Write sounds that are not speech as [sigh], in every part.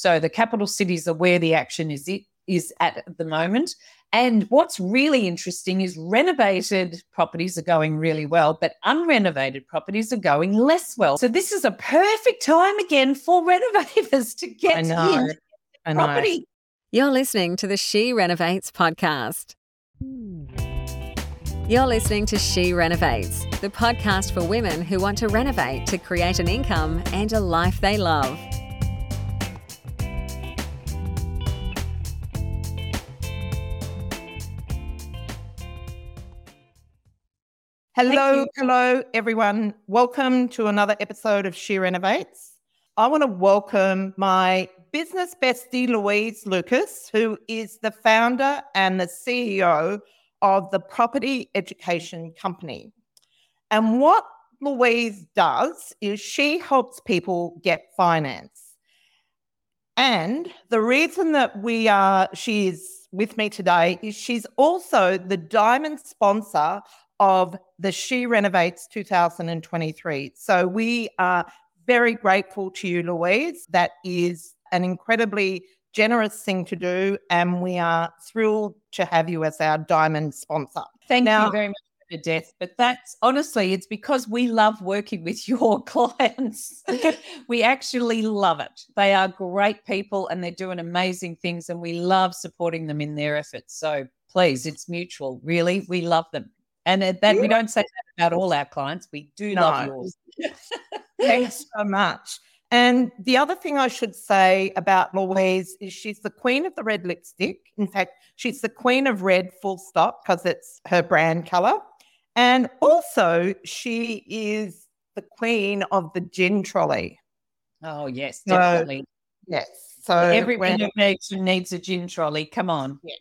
So the capital cities are where the action is it is at the moment. And what's really interesting is renovated properties are going really well, but unrenovated properties are going less well. So this is a perfect time again for [laughs] renovators to get I know. in I know. property. You're listening to the She Renovates podcast. You're listening to She Renovates, the podcast for women who want to renovate to create an income and a life they love. Hello, hello, everyone. Welcome to another episode of She Renovates. I want to welcome my business bestie, Louise Lucas, who is the founder and the CEO of the Property Education Company. And what Louise does is she helps people get finance. And the reason that we are, she is with me today is she's also the diamond sponsor of the She Renovates 2023. So we are very grateful to you, Louise. That is an incredibly generous thing to do. And we are thrilled to have you as our diamond sponsor. Thank Now- you very much for the death. But that's honestly, it's because we love working with [laughs] your clients. [laughs] we actually love it. They are great people and they're doing amazing things, and we love supporting them in their efforts. So please, it's mutual. Really, we love them. And that we don't say that about all our clients. We do love yours. [laughs] Thanks so much. And the other thing I should say about Louise is she's the queen of the red lipstick. In fact, she's the queen of red, full stop, because it's her brand color. And also, she is the queen of the gin trolley. Oh yes, So, definitely. Yes. So Everyone who needs, needs a gin trolley, come on. Yes.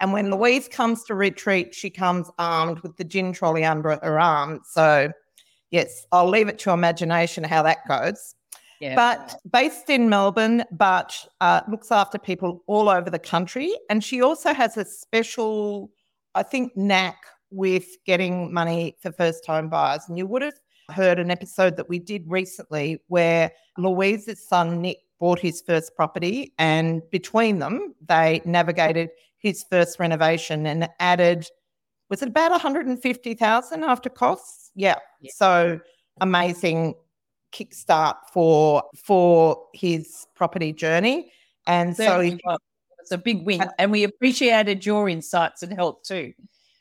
And when Louise comes to retreat, she comes armed with the gin trolley under her arm. So, yes, I'll leave it to your imagination how that goes. Yeah. But based in Melbourne, but uh, looks after people all over the country. And she also has a special, I think, knack with getting money for first time buyers. And you would have heard an episode that we did recently where Louise's son, Nick, bought his first property. And between them, they navigated his first renovation and added, was it about 150,000 after costs? Yeah. Yeah. So amazing kickstart for for his property journey. And so Certainly if, was. it's a big win. And we appreciated your insights and help too.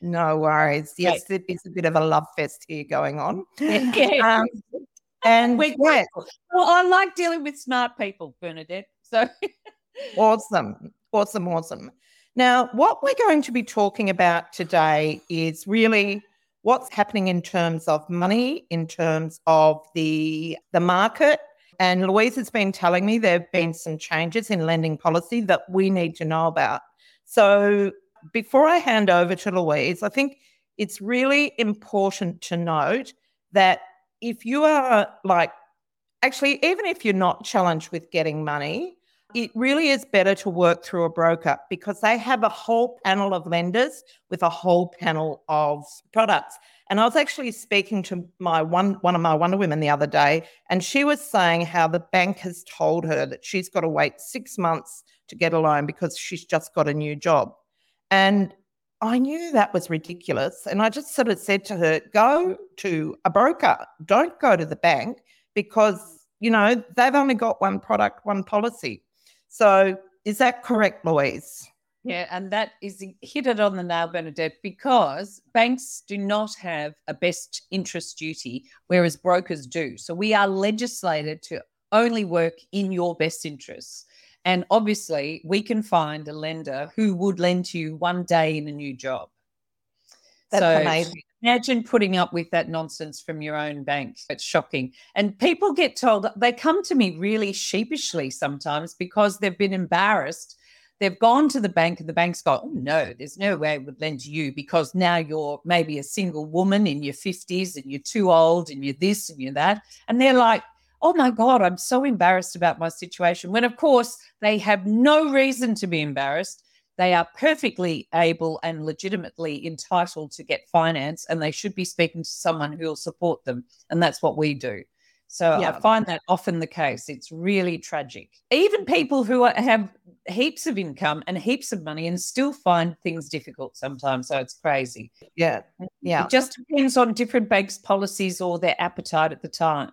no worries. Yes, it is a bit of a love fest here going on. [laughs] Yeah. Um, and We're yeah. Well, I like dealing with smart people, Bernadette. So [laughs] Awesome. Awesome. Awesome. Now, what we're going to be talking about today is really what's happening in terms of money, in terms of the, the market. And Louise has been telling me there have been some changes in lending policy that we need to know about. So, before I hand over to Louise, I think it's really important to note that if you are like, actually, even if you're not challenged with getting money, it really is better to work through a broker because they have a whole panel of lenders with a whole panel of products. And I was actually speaking to my one one of my Wonder Women the other day, and she was saying how the bank has told her that she's got to wait six months to get a loan because she's just got a new job. And I knew that was ridiculous. And I just sort of said to her, go to a broker, don't go to the bank because, you know, they've only got one product, one policy. So is that correct, Louise? Yeah, and that is hit it on the nail, Bernadette, because banks do not have a best interest duty, whereas brokers do. So we are legislated to only work in your best interests. And obviously, we can find a lender who would lend to you one day in a new job. That's So amazing. Imagine putting up with that nonsense from your own bank. It's shocking. And people get told, they come to me really sheepishly sometimes because they've been embarrassed. They've gone to the bank and the bank's gone, oh, no, there's no way I would lend to you because now you're maybe a single woman in your 50s and you're too old and you're this and you're that. And they're like, oh my God, I'm so embarrassed about my situation. When, of course, they have no reason to be embarrassed. They are perfectly able and legitimately entitled to get finance, and they should be speaking to someone who will support them. And that's what we do. So Yeah. I find that often the case. It's really tragic. Even people who are, have heaps of income and heaps of money and still find things difficult sometimes. So it's crazy. Yeah. Yeah. It just depends on different banks' policies or their appetite at the time.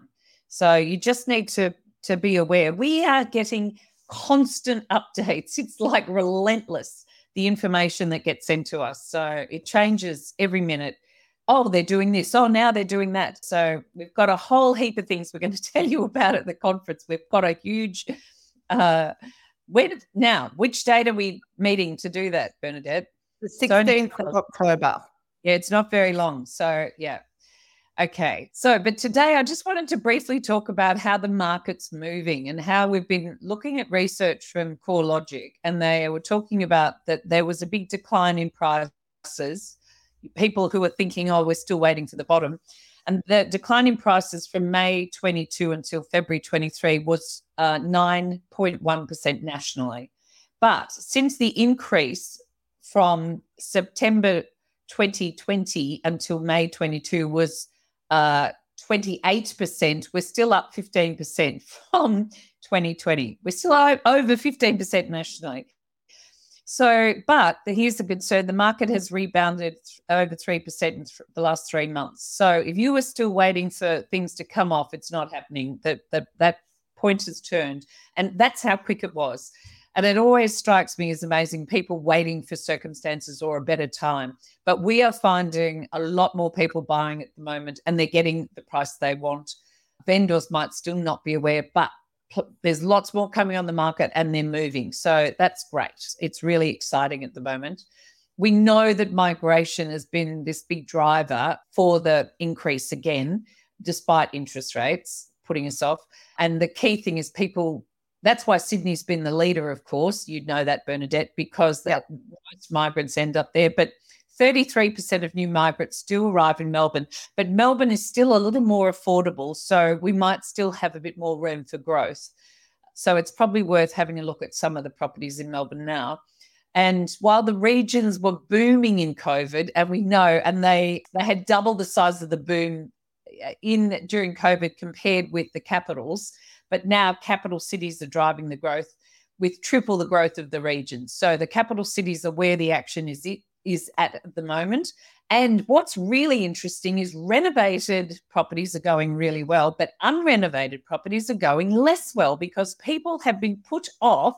So you just need to to be aware. We are getting constant updates. It's like relentless the information that gets sent to us. So it changes every minute. Oh, they're doing this. Oh, now they're doing that. So we've got a whole heap of things we're going [laughs] to tell you about at the conference. We've got a huge uh when now, which date are we meeting to do that, Bernadette? The So 16th of October. Yeah, it's not very long. So, yeah. Okay. So, but today I just wanted to briefly talk about how the market's moving and how we've been looking at research from CoreLogic. And they were talking about that there was a big decline in prices. People who were thinking, oh, we're still waiting for the bottom. And the decline in prices from May 22 until February 23 was uh, 9.1% nationally. But since the increase from September 2020 until May 22 was uh, 28%. We're still up 15% from 2020. We're still over 15% nationally. So, but the, here's the concern the market has rebounded over 3% in th- the last three months. So, if you were still waiting for things to come off, it's not happening. That, that, that point has turned. And that's how quick it was. And it always strikes me as amazing people waiting for circumstances or a better time. But we are finding a lot more people buying at the moment and they're getting the price they want. Vendors might still not be aware, but there's lots more coming on the market and they're moving. So that's great. It's really exciting at the moment. We know that migration has been this big driver for the increase again, despite interest rates putting us off. And the key thing is people that's why Sydney's been the leader, of course. You'd know that, Bernadette, because that most migrants end up there. But 33% of new migrants still arrive in Melbourne, but Melbourne is still a little more affordable. So we might still have a bit more room for growth. So it's probably worth having a look at some of the properties in Melbourne now. And while the regions were booming in COVID, and we know, and they they had double the size of the boom uh, in during COVID compared with the capitals, but now capital cities are driving the growth with triple the growth of the regions. So the capital cities are where the action is is at the moment. And what's really interesting is renovated properties are going really well, but unrenovated properties are going less well because people have been put off,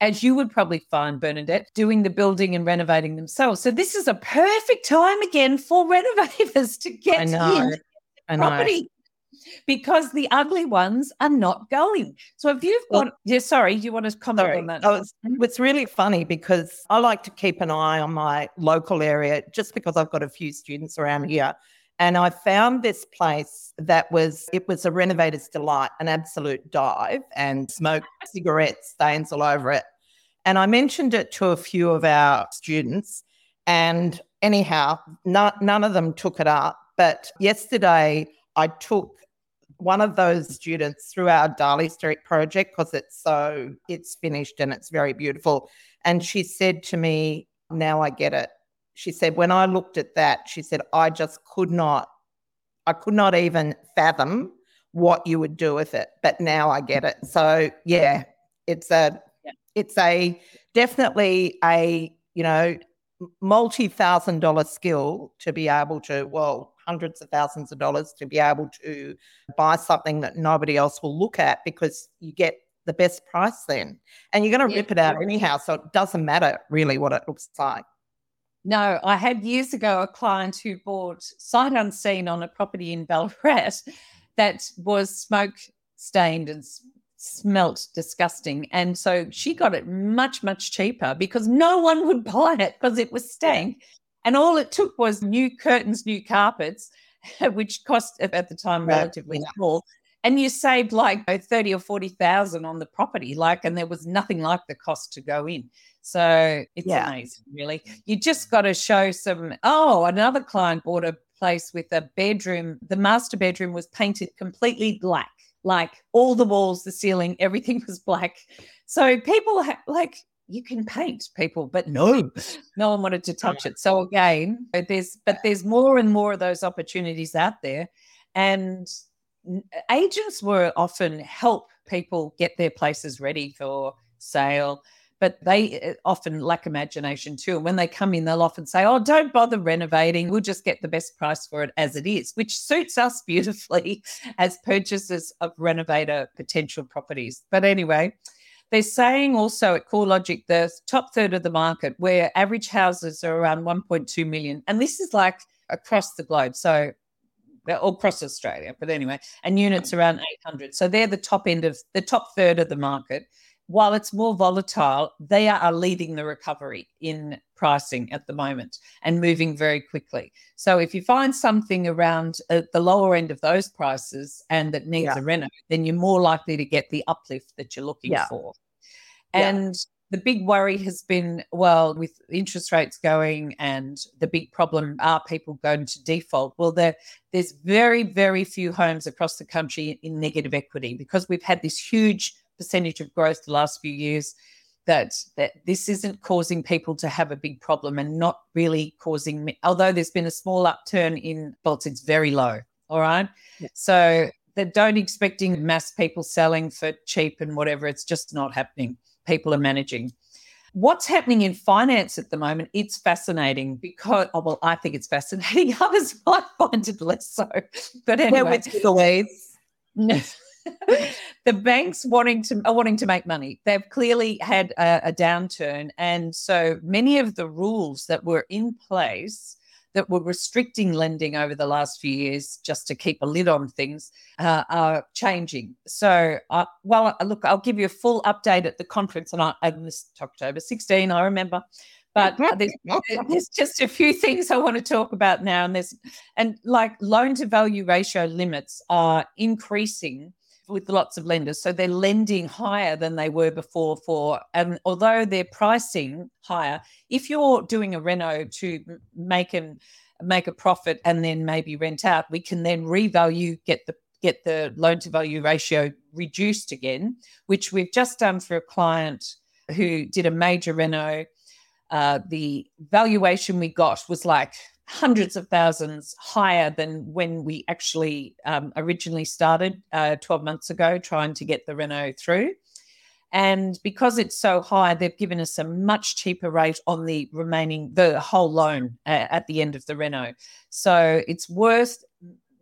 as you would probably find, Bernadette, doing the building and renovating themselves. So this is a perfect time again for renovators to get in I know. property because the ugly ones are not going. So if you've Well- got, yeah, sorry, do you want to comment Sorry. on that? Oh, it's, mm-hmm. it's really funny because I like to keep an eye on my local area just because I've got a few students around here. And I found this place that was, it was a renovator's delight, an absolute dive and smoke [laughs] cigarette stains all over it. And I mentioned it to a few of our students. And anyhow, no, none of them took it up. But yesterday I took one of those students through our Darley Street project because it's so it's finished and it's very beautiful. And she said to me, Now I get it. She said, When I looked at that, she said, I just could not, I could not even fathom what you would do with it. But now I get it. So yeah, it's a it's a definitely a, you know, multi-thousand dollar skill to be able to, well, hundreds of thousands of dollars to be able to buy something that nobody else will look at because you get the best price then. And you're going to Yeah, rip it out anyhow. So it doesn't matter really what it looks like. No, I had years ago a client who bought sight unseen on a property in Ballarat that was smoke stained and smelt disgusting. And so she got it much, much cheaper because no one would [laughs] buy it because it was stank. And all it took was new curtains, new carpets, [laughs] which cost at the time Right, relatively yeah. small. And you saved like oh, 30 or 40,000 on the property, like, and there was nothing like the cost to go in. So it's Yeah. amazing, really. You just got to show some. Oh, another client bought a place with a bedroom. The master bedroom was painted completely black, like all the walls, the ceiling, everything [laughs] was black. So people ha- like, you can paint people, but no, [laughs] no one wanted to touch it. So again, there's, but there's more and more of those opportunities out there. And agents were often help people get their places ready for sale but they eh, often lack imagination too. And when they come in, they'll often say, Oh, don't bother renovating. We'll just get the best price for it as it is, which suits us [laughs] beautifully as purchasers of renovator potential properties. But anyway, they're saying also at CoreLogic, the top third of the market, where average houses are around 1.2 million. And this is like across the globe. So all across Australia, but anyway, and units around 800. So they're the top end of the top third of the market. While it's more volatile, they are leading the recovery in pricing at the moment and moving very quickly. So if you find something around at the lower end of those prices and that needs yeah. a reno, then you're more likely to get the uplift that you're looking yeah. for. And yeah the big worry has been well, with interest rates going and the big problem are people going to default? Well, there, there's very, very few homes across the country in negative equity because we've had this huge percentage of growth the last few years. That, that this isn't causing people to have a big problem and not really causing, although there's been a small upturn in bolts, it's very low. All right. Yeah. So they don't expecting mass people selling for cheap and whatever. It's just not happening people are managing. What's happening in finance at the moment? It's fascinating because, oh, well, I think it's fascinating. [laughs] Others might find it less so. But anyway, the ways. [laughs] [laughs] the banks wanting to are wanting to make money. They've clearly had a, a downturn, and so many of the rules that were in place that were restricting lending over the last few years just to keep a lid on things uh, are changing. So, uh, well, uh, look, I'll give you a full update at the conference on, on this October 16, I remember. But [laughs] there's, there's just a few things I want to talk about now, and there's and like loan to value ratio limits are increasing with lots of lenders. So they're lending higher than they were before for, and although they're pricing higher, if you're doing a reno to make an make a profit and then maybe rent out, we can then revalue, get the get the loan to value ratio reduced again, which we've just done for a client who did a major reno. Uh, the valuation we got was like hundreds of thousands higher than when we actually um, originally started uh, 12 months ago trying to get the Reno through. And because it's so high, they've given us a much cheaper rate on the remaining, the whole loan uh, at the end of the Reno. So it's worth,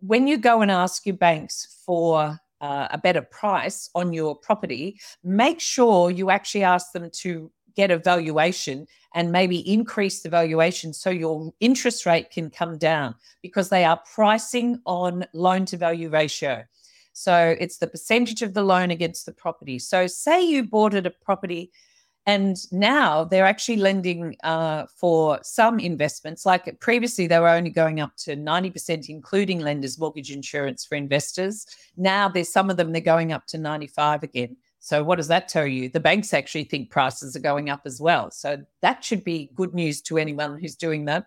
when you go and ask your banks for uh, a better price on your property, make sure you actually ask them to get a valuation and maybe increase the valuation so your interest rate can come down because they are pricing on loan to value ratio. So it's the percentage of the loan against the property. So say you bought it a property and now they're actually lending uh, for some investments. Like previously, they were only going up to 90%, including lenders' mortgage insurance for investors. Now there's some of them, they're going up to 95 again. So, what does that tell you? The banks actually think prices are going up as well. So, that should be good news to anyone who's doing that.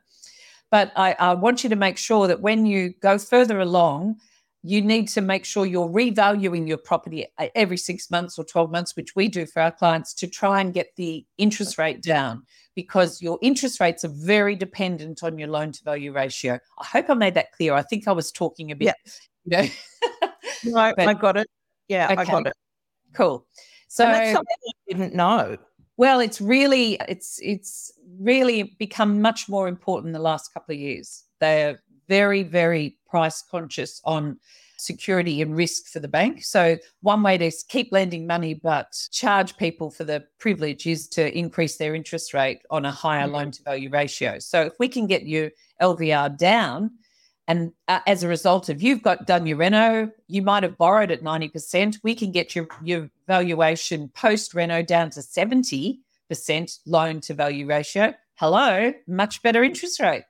But I, I want you to make sure that when you go further along, you need to make sure you're revaluing your property uh, every six months or 12 months, which we do for our clients to try and get the interest rate down because your interest rates are very dependent on your loan to value ratio. I hope I made that clear. I think I was talking a bit, yeah. you know. [laughs] no, but, I got it. Yeah, okay. I got it. Cool. So and that's something I didn't know. Well, it's really it's it's really become much more important in the last couple of years. They're very very price conscious on security and risk for the bank. So one way to keep lending money but charge people for the privilege is to increase their interest rate on a higher mm-hmm. loan to value ratio. So if we can get your LVR down, and uh, as a result of you've got done your reno, you might have borrowed at 90%. We can get your, your valuation post reno down to 70% loan to value ratio. Hello, much better interest rate.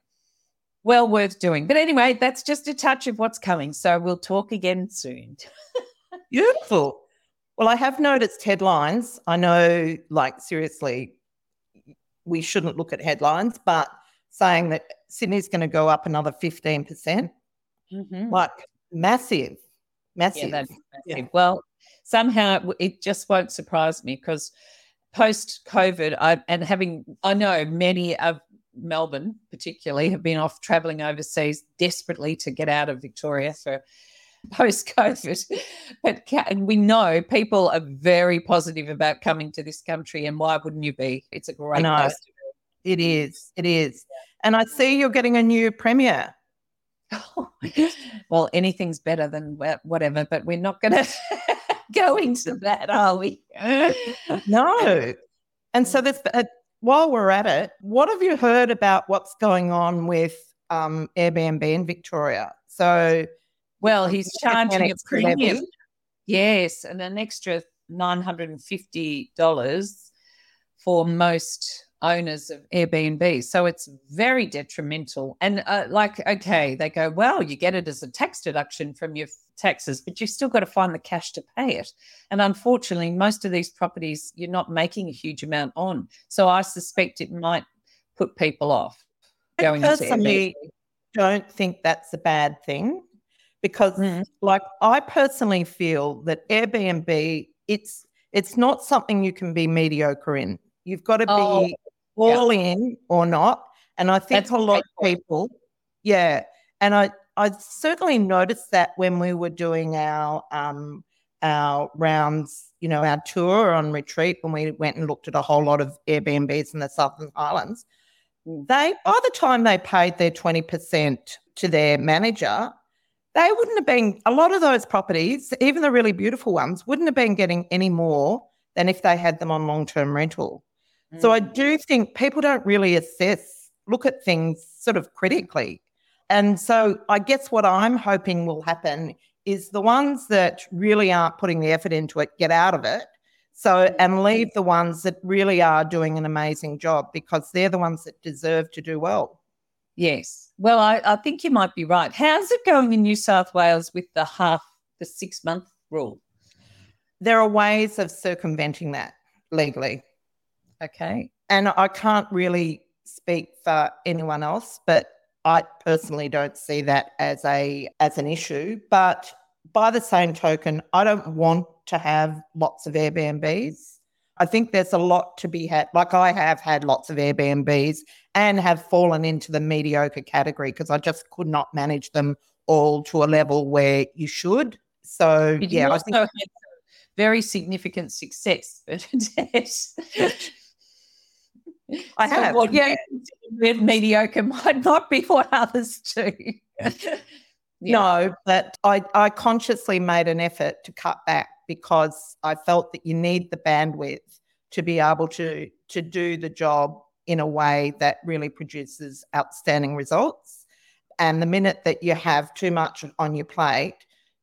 Well worth doing. But anyway, that's just a touch of what's coming. So we'll talk again soon. [laughs] Beautiful. Well, I have noticed headlines. I know, like, seriously, we shouldn't look at headlines, but saying that Sydney's going to go up another 15%. percent mm hmm Like massive, massive. Yeah, massive. Yeah. Well, somehow it just won't surprise me because post COVID, I, and having, I know many of Melbourne, particularly, have been off traveling overseas desperately to get out of Victoria for post COVID. [laughs] But and we know people are very positive about coming to this country, and why wouldn't you be? It's a great place to be. It is. It is. And I see you're getting a new premier. [laughs] well, anything's better than whatever, but we're not going [laughs] to go into that, are we? no. [laughs] And so this, uh, while we're at it, what have you heard about what's going on with um, Airbnb in Victoria? So, well, he's charging a premium. Yes, and an extra nine hundred and fifty dollars for most owners of Airbnb. So it's very detrimental. And uh, like, okay, they go, well, you get it as a tax deduction from your taxes, but you've still got to find the cash to pay it. And unfortunately, most of these properties you're not making a huge amount on. So I suspect it might put people off going to Airbnb. I personally don't think that's a bad thing because mm. like I personally feel that Airbnb it's it's not something you can be mediocre in. You've got to oh, be all yeah. in or not. And I think That's a lot of people, yeah. And I, I certainly noticed that when we were doing our um, our rounds, you know, our tour on retreat when we went and looked at a whole lot of Airbnbs in the Southern Highlands. Mm. They by the time they paid their 20% to their manager, they wouldn't have been a lot of those properties, even the really beautiful ones, wouldn't have been getting any more than if they had them on long-term rental. So I mm. do think people don't really assess, look at things sort of critically. And so I guess what I'm hoping will happen is the ones that really aren't putting the effort into it get out of it. So, and leave the ones that really are doing an amazing job because they're the ones that deserve to do well. Yes. Well, I, I think you might be right. How's it going in New South Wales with the half, the six month rule? There are ways of circumventing that legally. Okay. And I can't really speak for anyone else, but I personally don't see that as a as an issue. But by the same token, I don't want to have lots of Airbnbs. I think there's a lot to be had. Like I have had lots of Airbnbs and have fallen into the mediocre category because I just could not manage them all to a level where you should. So yeah, I think very significant success, but [laughs] I so have. What yeah. mediocre [laughs] might not be what others do. [laughs] yeah. No, but I, I consciously made an effort to cut back because I felt that you need the bandwidth to be able to to do the job in a way that really produces outstanding results. And the minute that you have too much on your plate,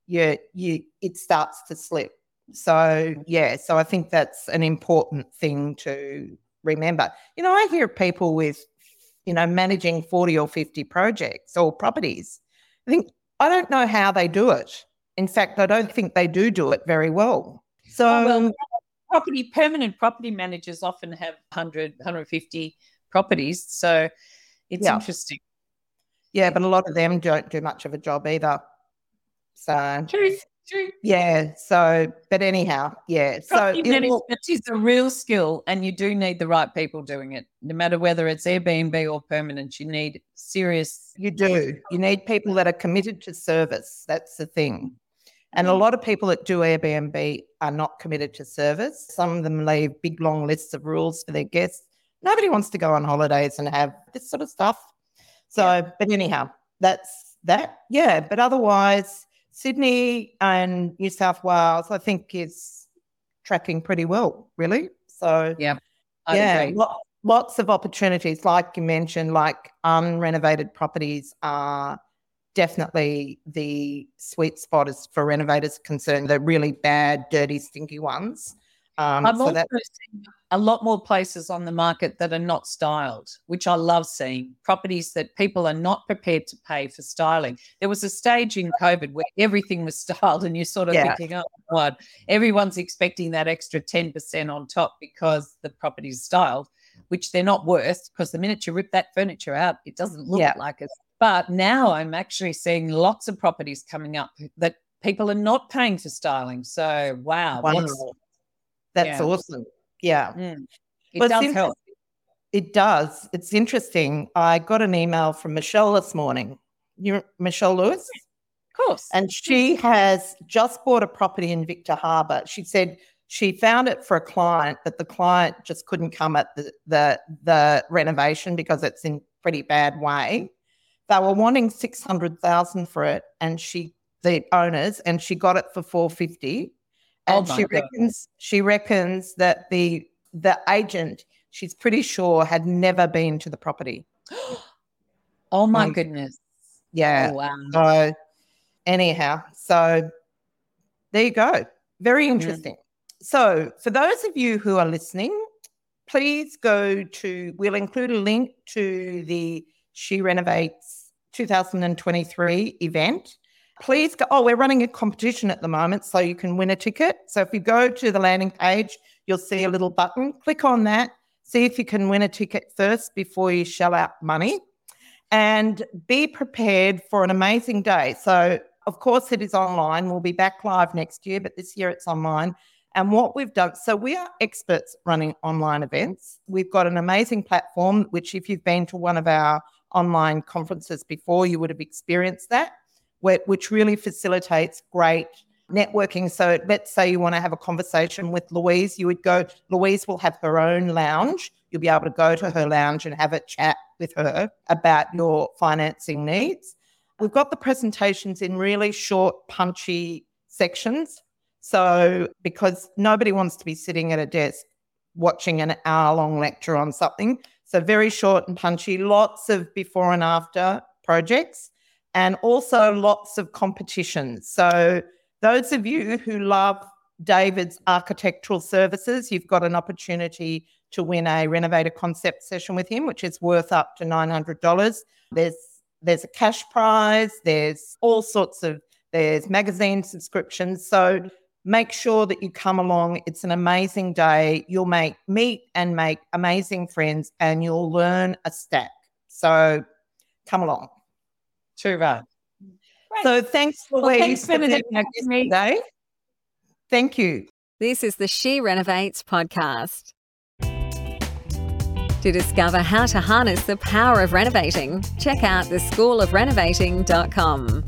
you you it starts to slip. So yeah, so I think that's an important thing to remember. You know, I hear people with, you know, managing 40 or 50 projects or properties. I think, I don't know how they do it. In fact, I don't think they do do it very well. So, oh, well, property, permanent property managers often have 100, 150 properties. So it's yeah. interesting. Yeah, but a lot of them don't do much of a job either. So, True. True. Yeah. So, but anyhow, yeah. Property so management is a real skill, and you do need the right people doing it. No matter whether it's Airbnb or permanent, you need serious. You do. You need people that are committed to service. That's the thing. And a mm. lot of people that do Airbnb are not committed to service. Some of them leave big long lists of rules for their guests. Nobody wants to go on holidays and have this sort of stuff. So, yeah. but anyhow, that's that. Yeah. But otherwise, Sydney and New South Wales, I think, is tracking pretty well, really. So, yeah, I'd yeah, lo- lots of opportunities, like you mentioned, like unrenovated properties are definitely the sweet spot as for renovators concerned. The really bad, dirty, stinky ones. Um, I've so also seen a lot more places on the market that are not styled, which I love seeing. Properties that people are not prepared to pay for styling. There was a stage in COVID where everything was [laughs] styled, and you're sort of yeah. thinking, oh, God, everyone's expecting that extra 10% on top because the property's styled, which they're not worth because the minute you rip that furniture out, it doesn't look yeah. like it. But now I'm actually seeing lots of properties coming up that people are not paying for styling. So, wow. That's yeah. awesome. Yeah. Mm. It but does help. It does. It's interesting. I got an email from Michelle this morning. You Michelle Lewis? Of course. And she has just bought a property in Victor Harbor. She said she found it for a client, but the client just couldn't come at the the, the renovation because it's in pretty bad way. They were wanting six hundred thousand for it, and she the owners, and she got it for four fifty. And Oh she God. reckons she reckons that the the agent, she's pretty sure, had never been to the property. [gasps] oh my Um, goodness. Yeah. Oh, wow. So, anyhow, so there you go. Very interesting. So, for those of you who are listening, please go to, we'll include a link to the She Renovates 2023 event. Please go. Oh, we're running a competition at the moment, so you can win a ticket. So, if you go to the landing page, you'll see a little button. Click on that. See if you can win a ticket first before you shell out money and be prepared for an amazing day. So, of course, it is online. We'll be back live next year, but this year it's online. And what we've done, so we are experts running online events. We've got an amazing platform, which, if you've been to one of our online conferences before, you would have experienced that, which really facilitates great networking. So, let's say you want to have a conversation with Louise, you would go, Louise will have her own lounge. You'll be able to go to her lounge and have a chat with her about your financing needs. We've got the presentations in really short, punchy sections. So, because nobody wants to be sitting at a desk watching an hour long lecture on something. So, very short and punchy, lots of before and after projects, and also lots of competitions. So, those of you who love David's architectural services, you've got an opportunity to win a renovator concept session with him, which is worth up to $900. There's there's a cash prize, there's all sorts of there's magazine subscriptions. So make sure that you come along. It's an amazing day. You'll make meet and make amazing friends and you'll learn a stack. So come along. True, right. So thanks, Well, thanks, for being Bernadette. our guest today. Thank you. This is the She Renovates podcast. To discover how to harness the power of renovating, check out theschoolofrenovating.com.